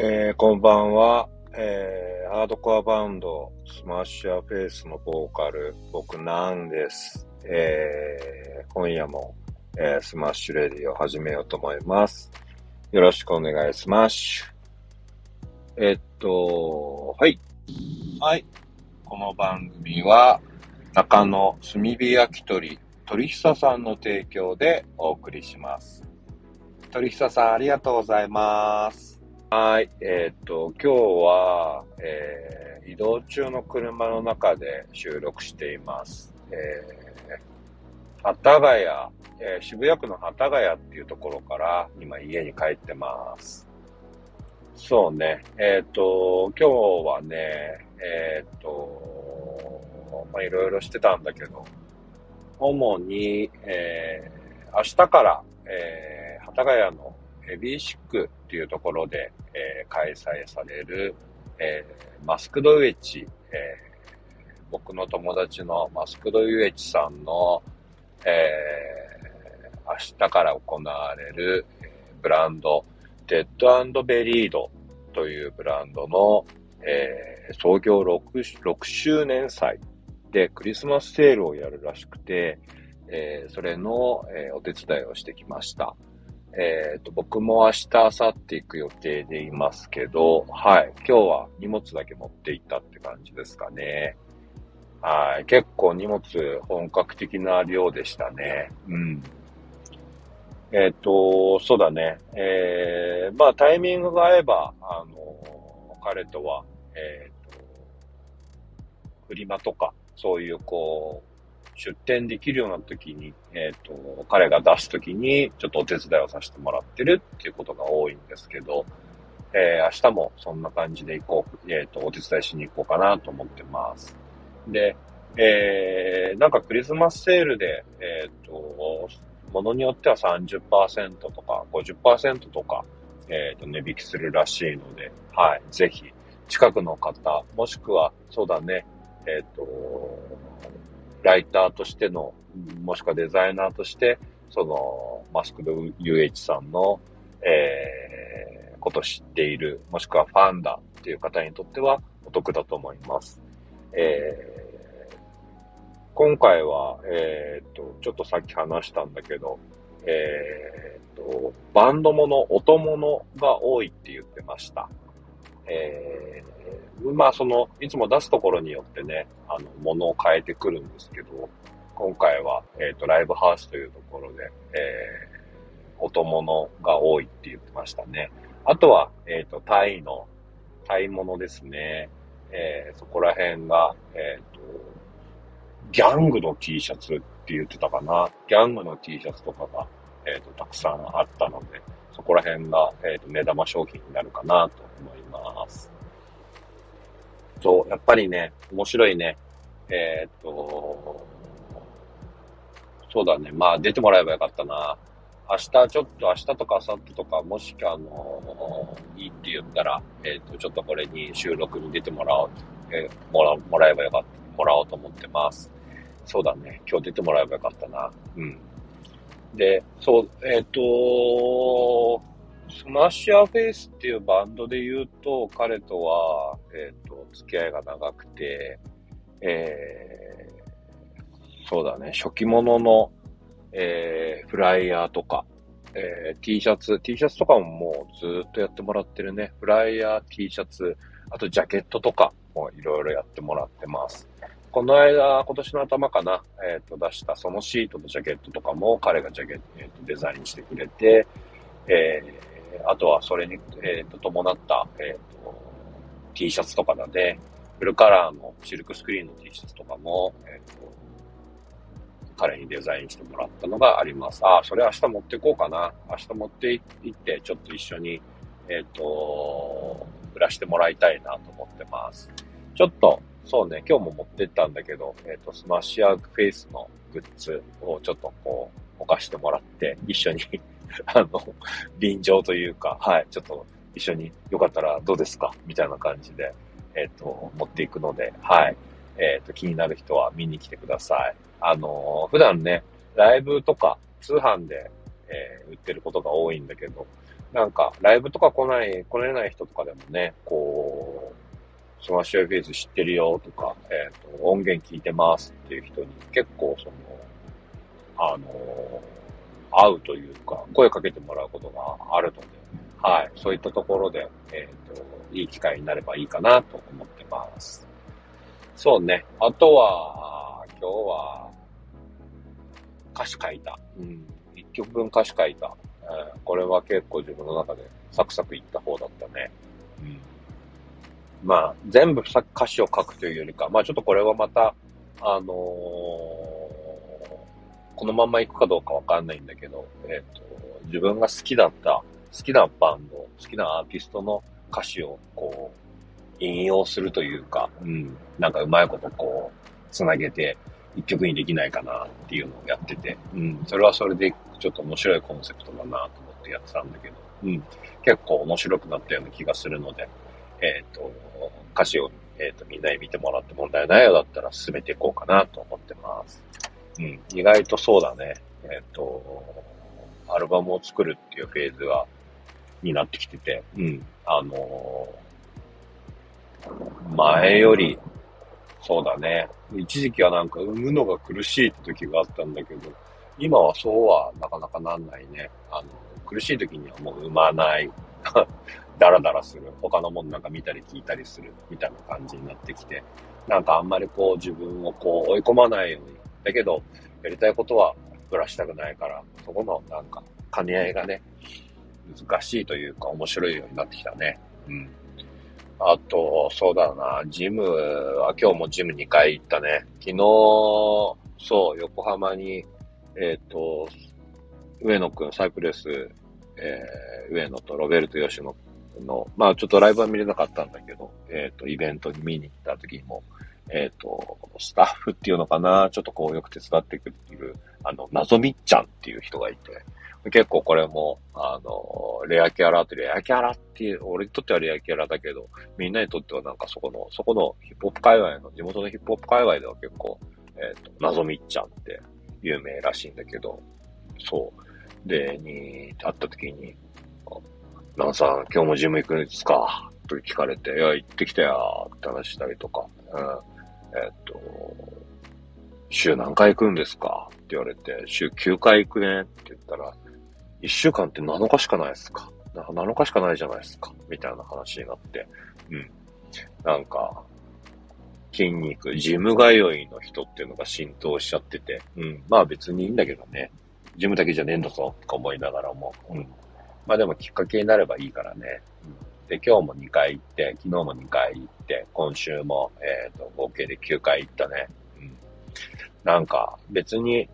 えー、こんばんは。えー、ハードコアバンド、 SMASH YOUR FACE のボーカル、僕ナンです。えー、今夜も、えー、スマッシュレディオを始めようと思います。よろしくお願いします。えっと、はい。はい。この番組は、中野炭火焼き鳥、鳥ひささんの提供でお送りします。鳥久さん、ありがとうございます。はい。えっ、と、今日は、えー、移動中の車の中で収録しています。えー、幡ヶ谷、えー、渋谷区の幡ヶ谷っていうところから今家に帰ってます。そうね。えっ、と、今日はね、えっ、と、ま、いろいろしてたんだけど、主に、えー、明日から、えー、幡ヶ谷のえビーシックっていうところで、えー、開催される、えー、マスクドウェッジ、えー、僕の友達のマスクドウェッジさんの、え、明日から行われる、えブランド、デッドベリードというブランドの、え、創業 6, 6周年祭でクリスマスセールをやるらしくて、え、それの、え、お手伝いをしてきました。えっ、ー、と、僕も明日、明後日行く予定でいますけど、はい。今日は荷物だけ持って行ったって感じですかね。はい。結構荷物本格的な量でしたね。うん。えっ、ー、と、そうだね。えー、まあタイミングが合えば、あの、彼とは、えっ、ー、と、フリマとか、そういうこう、出店できるような時に、えっ、ー、と、彼が出す時に、ちょっとお手伝いをさせてもらってるっていうことが多いんですけど、えー、明日もそんな感じで行こう、えっ、ー、と、お手伝いしに行こうかなと思ってます。で、えー、なんかクリスマスセールで、えっ、と、ものによっては30%とか50%とか、えっ、と、値引きするらしいので、はい、ぜひ、近くの方、もしくは、そうだね、えっ、と、ライターとしての、もしくはデザイナーとして、その、マスクド UH さんの、えー、こと知っている、もしくはファンだっていう方にとってはお得だと思います。えー、今回は、えー、と、ちょっとさっき話したんだけど、えー、と、バンドもの、音ものが多いって言ってました。えー、まあその、いつも出すところによってね、あの、ものを変えてくるんですけど、今回は、えっ、ー、と、ライブハウスというところで、えー、音物が多いって言ってましたね。あとは、えっ、ー、と、タイの、タイ物ですね。えー、そこら辺が、えっ、と、ギャングの T シャツって言ってたかな。ギャングの T シャツとかが、えっ、と、たくさんあったので、そこら辺が、えっ、と、目玉商品になるかなと思います。そう、やっぱりね、面白いね。えー、っと、そうだね。まあ、出てもらえばよかったな。明日、ちょっと明日とか明後日とか、もしあの、いいって言ったら、えー、っと、ちょっとこれに収録に出てもらおう、えー、もら、もらえばよかった、もらおうと思ってます。そうだね。今日出てもらえばよかったな。うん。で、そう、えっ、と、マッシュアフェイスっていうバンドで言うと、彼とは、えっ、ー、と、付き合いが長くて、えー、そうだね、初期物の、えー、フライヤーとか、えー、T シャツ、T シャツとかももうずっとやってもらってるね。フライヤー、T シャツ、あとジャケットとかもいろいろやってもらってます。この間、今年の頭かな、えっ、ー、と、出したそのシートとジャケットとかも彼がジャケット、えー、とデザインしてくれて、えー、あとはそれに、えー、と伴った、えーと、T シャツとかだね、フルカラーのシルクスクリーンの T シャツとかも、えーと、彼にデザインしてもらったのがあります。ああ、それ明日持っていこうかな。明日持って行って、ちょっと一緒に、えっ、ー、と、売らしてもらいたいなと思ってます。ちょっと、そうね、今日も持ってったんだけど、えっ、ー、と、 SMASH YOUR FACE のグッズをちょっとこう、置かしてもらって、一緒に あの、臨場というか、はい、ちょっと一緒によかったらどうですか？みたいな感じで、えっ、ー、と、持っていくので、はい、えっ、ー、と、気になる人は見に来てください。あのー、普段ね、ライブとか通販で、えー、売ってることが多いんだけど、なんか、ライブとか来ない、来れない人とかでもね、こう、 SMASH YOUR FACE 知ってるよとか、えっ、と、音源聞いてますっていう人に結構その、あの会うというか、声かけてもらうことがあるので、はい、そういったところで、えっ、ー、と、いい機会になればいいかなと思ってます。そうね。あとは、今日は、歌詞書いた。うん。一曲分歌詞書いた。うん、これは結構自分の中でサクサクいった方だったね。うん。まあ、全部歌詞を書くというよりか、まあちょっとこれはまた、あのー、このまま行くかどうかわかんないんだけど、えっ、ー、と、自分が好きだった、好きなバンド、好きなアーティストの歌詞をこう、引用するというか、うん、なんかうまいことこう、つなげて、一曲にできないかなっていうのをやってて、うん、それはそれでちょっと面白いコンセプトだなと思ってやってたんだけど、うん、結構面白くなったような気がするので、えっ、ー、と、歌詞を、えっ、ー、と、みんなに見てもらって問題ないようだったら進めていこうかなと思ってます。うん、意外とそうだね。えっ、ー、と、アルバムを作るっていうフェーズが、になってきてて、うん、あの前よりそうだね。一時期はなんか産むのが苦しい時があったんだけど、今はそうはなかなかなんないね。あの、苦しい時にはもう産まない。ダラダラする。他のものなんか見たり聞いたりする。みたいな感じになってきて。なんかあんまりこう自分をこう追い込まないように。だけど、やりたいことはぶらしたくないから、そこのなんか兼ね合いがね、難しいというか面白いようになってきたね。うん。あと、そうだな、ジムは今日もジム2回行ったね。昨日、そう、横浜に、えっ、ー、と、上野くん、サイプレス、えー、上野とロベルト吉野の、まあちょっとライブは見れなかったんだけど、えっ、ー、と、イベントに見に行った時にも、えっ、ー、と、スタッフっていうのかな、ちょっとこうよく手伝ってくれてる、あの、謎みっちゃんっていう人がいて、結構これも、あの、レアキャラってレアキャラっていう、俺にとってはレアキャラだけど、みんなにとってはなんかそこの、そこのヒップホップ界隈の、地元のヒップホップ界隈では結構、えっ、ー、と、謎みっちゃんって有名らしいんだけど、そう。で、に、会った時に、なんさん、今日もジム行くんですか？と聞かれて、いや、行ってきたよって話したりとか、うん、えっ、と、週何回行くんですか？って言われて、週9回行くねって言ったら、一週間って7日しかないですか？7日しかないじゃないですか？みたいな話になって。うん。なんか、筋肉、ジム通いの人っていうのが浸透しちゃってて、うん。まあ別にいいんだけどね。ジムだけじゃねえんだぞ、とか思いながらも。うん。まあでもきっかけになればいいからね。うん、で、今日も2回行って、昨日も2回行って、今週も、えっ、ー、と、合計で9回行ったね。うん。なんか、別に、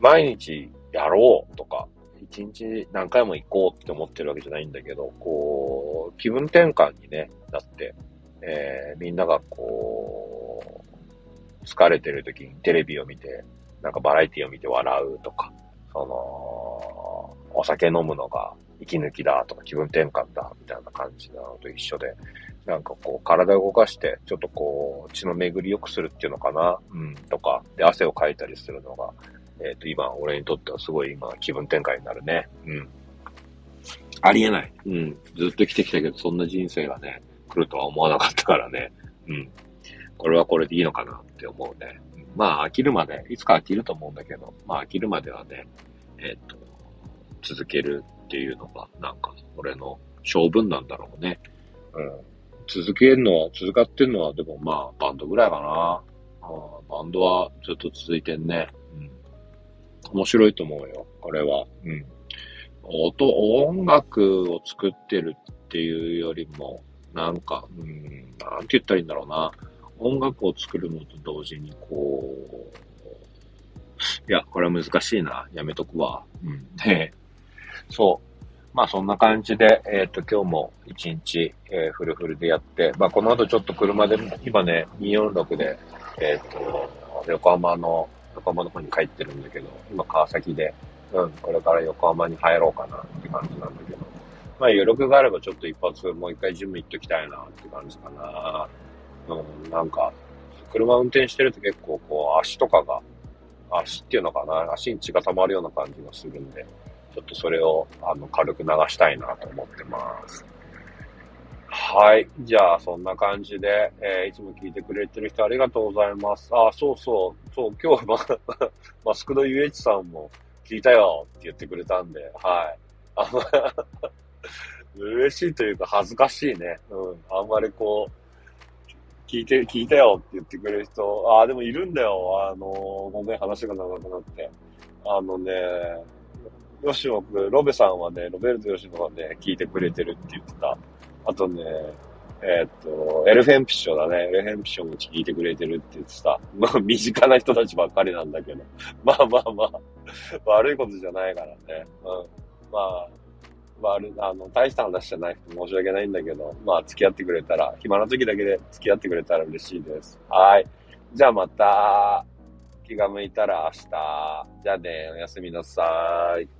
毎日やろうとか、一日何回も行こうって思ってるわけじゃないんだけど、こう、気分転換にね、なって、えー、みんながこう、疲れてる時にテレビを見て、なんかバラエティを見て笑うとか、その、お酒飲むのが息抜きだとか気分転換だみたいな感じなのと一緒で、なんかこう体を動かして、ちょっとこう血の巡り良くするっていうのかな、うん、とか、で汗をかいたりするのが、えっ、ー、と、今、俺にとってはすごい今、気分転換になるね。うん。ありえない。うん。ずっと生きてきたけど、そんな人生がね、来るとは思わなかったからね。うん。これはこれでいいのかなって思うね。まあ、飽きるまで、いつか飽きると思うんだけど、まあ、飽きるまではね、えっ、ー、と、続けるっていうのが、なんか、俺の性分なんだろうね。うん。続けるのは、続かってんのは、でもまあ、バンドぐらいかな。バンドはずっと続いてんね。面白いと思うよ、これは。うん。音、音楽を作ってるっていうよりも、なんか、うん、なんて言ったらいいんだろうな。音楽を作るのと同時に、こう、いや、これは難しいな。やめとくわ。うん。で、そう。まあそんな感じで、えっ、ー、と、今日も一日、えー、フルフルでやって、まあこの後ちょっと車で、今ね、246で、えっ、ー、と、横浜の横浜の方に帰ってるんだけど、今川崎で、うん、これから横浜に入ろうかなって感じなんだけど、まあ余力があればちょっと一発もう一回ジム行っときたいなって感じかな。うん、なんか、車運転してると結構こう足とかが、足っていうのかな、足に血が溜まるような感じがするんで、ちょっとそれを、あの、軽く流したいなと思ってます。はい。じゃあ、そんな感じで、えー、いつも聞いてくれてる人ありがとうございます。あ、そうそう。そう、今日、ま、マスクド UH さんも聞いたよって言ってくれたんで、はい。あの 嬉しいというか恥ずかしいね。うん。あんまりこう、聞いて、聞いたよって言ってくれる人、ああ、でもいるんだよ。あのー、ごめん、話が長くなって。あのね、吉野ロベさんはね、ロベルト吉野はね、聞いてくれてるって言ってた。あとね、えー、っと、エルフェンピッションだね。エルフェンピッションも聞いてくれてるって言ってた。まあ、身近な人たちばっかりなんだけど。まあまあまあ、悪いことじゃないからね。うん。まあ、悪、あの、大した話じゃなくて申し訳ないんだけど、まあ、付き合ってくれたら、暇な時だけで付き合ってくれたら嬉しいです。はい。じゃあまた、気が向いたら明日。じゃあね、おやすみなさい。